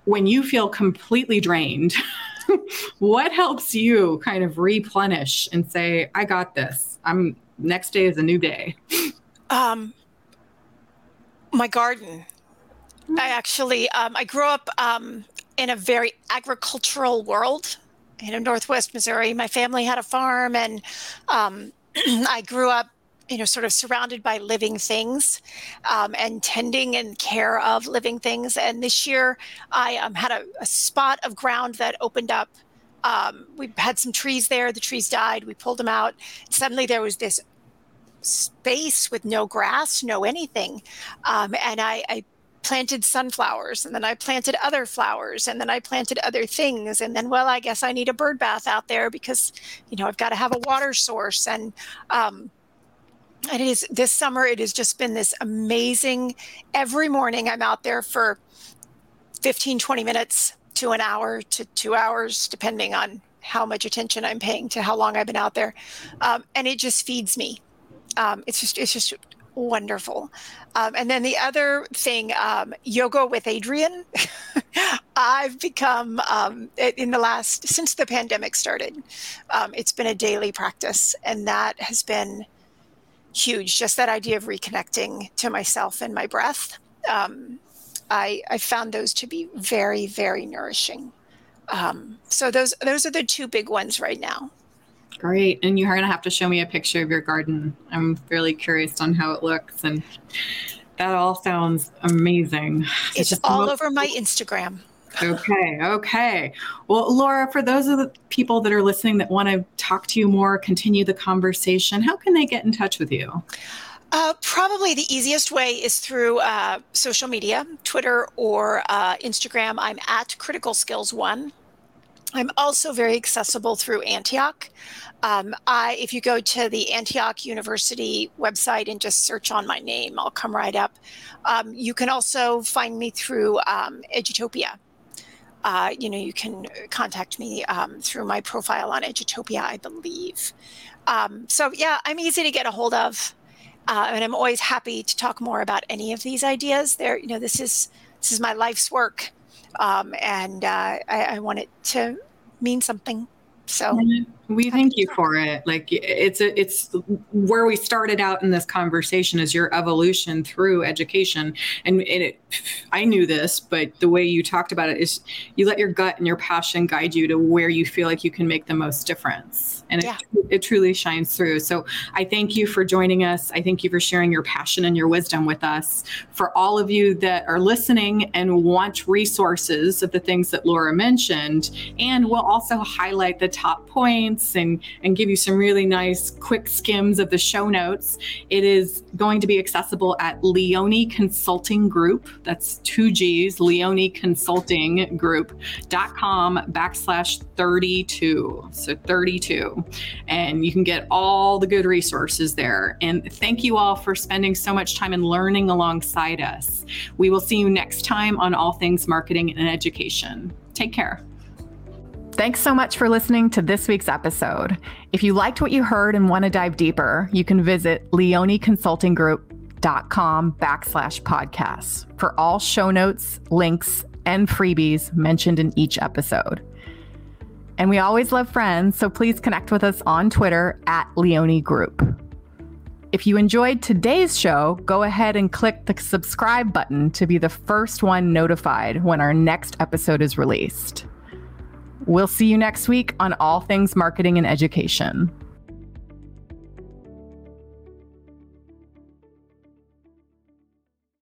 Speaker 1: When you feel completely drained, <laughs> what helps you kind of replenish and say, I got this? I'm next day is a new day.
Speaker 2: Um, my garden. I actually, um, I grew up um, in a very agricultural world. You know, Northwest Missouri. My family had a farm, and um, <clears throat> I grew up, you know, sort of surrounded by living things um, and tending and care of living things. And this year, I um, had a, a, spot of ground that opened up. Um, we had some trees there. The trees died. We pulled them out. Suddenly, there was this space with no grass, no anything. Um, and I, I planted sunflowers and then I planted other flowers and then I planted other things. And then, well, I guess I need a bird bath out there because, you know, I've got to have a water source. And, um, and it is this summer, it has just been this amazing. Every morning I'm out there for 15, 20 minutes to an hour to two hours, depending on how much attention I'm paying to how long I've been out there. Um, and it just feeds me. Um, it's just, it's just wonderful. Um, and then the other thing, um, yoga with Adriene. <laughs> I've become um, in the last since the pandemic started. Um, it's been a daily practice, and that has been huge. Just that idea of reconnecting to myself and my breath. Um, I, I found those to be very, very nourishing. Um, so those those are the two big ones right now.
Speaker 1: Great. And you're going to have to show me a picture of your garden. I'm really curious on how it looks. And that all sounds amazing.
Speaker 2: It's, it's all over my Instagram.
Speaker 1: okay. Okay. Well, Laura, for those of the people that are listening that want to talk to you more, continue the conversation, how can they get in touch with you?
Speaker 2: Uh, probably the easiest way is through uh, social media, Twitter or uh, Instagram. I'm at Critical Skills One. I'm also very accessible through Antioch. Um, I, if you go to the Antioch University website and just search on my name, I'll come right up. Um, you can also find me through um, Edutopia. Uh, you know, you can contact me um, through my profile on Edutopia, I believe. Um, so yeah, I'm easy to get a hold of, uh, and I'm always happy to talk more about any of these ideas. There, you know, this is this is my life's work, um, and uh, I, I want it to mean something. So
Speaker 1: we thank you for it. Like it's a, it's where we started out in this conversation is your evolution through education. And, and it, I knew this, but the way you talked about it is you let your gut and your passion guide you to where you feel like you can make the most difference. And yeah. it, it truly shines through. So I thank you for joining us. I thank you for sharing your passion and your wisdom with us. For all of you that are listening and want resources of the things that Laura mentioned, and we'll also highlight the top points and, and give you some really nice quick skims of the show notes. It is going to be accessible at Leone Consulting Group. That's two G's, Leone Consulting Group.com backslash 32. So 32. And you can get all the good resources there. And thank you all for spending so much time and learning alongside us. We will see you next time on All Things Marketing and Education. Take care.
Speaker 3: Thanks so much for listening to this week's episode. If you liked what you heard and want to dive deeper, you can visit leoneconsultinggroup.com backslash podcasts for all show notes, links,
Speaker 1: and freebies mentioned in each episode. And we always love friends, so please connect with us on Twitter at Leone Group. If you enjoyed today's show, go ahead and click the subscribe button to be the first one notified when our next episode is released. We'll see you next week on All Things Marketing and Education.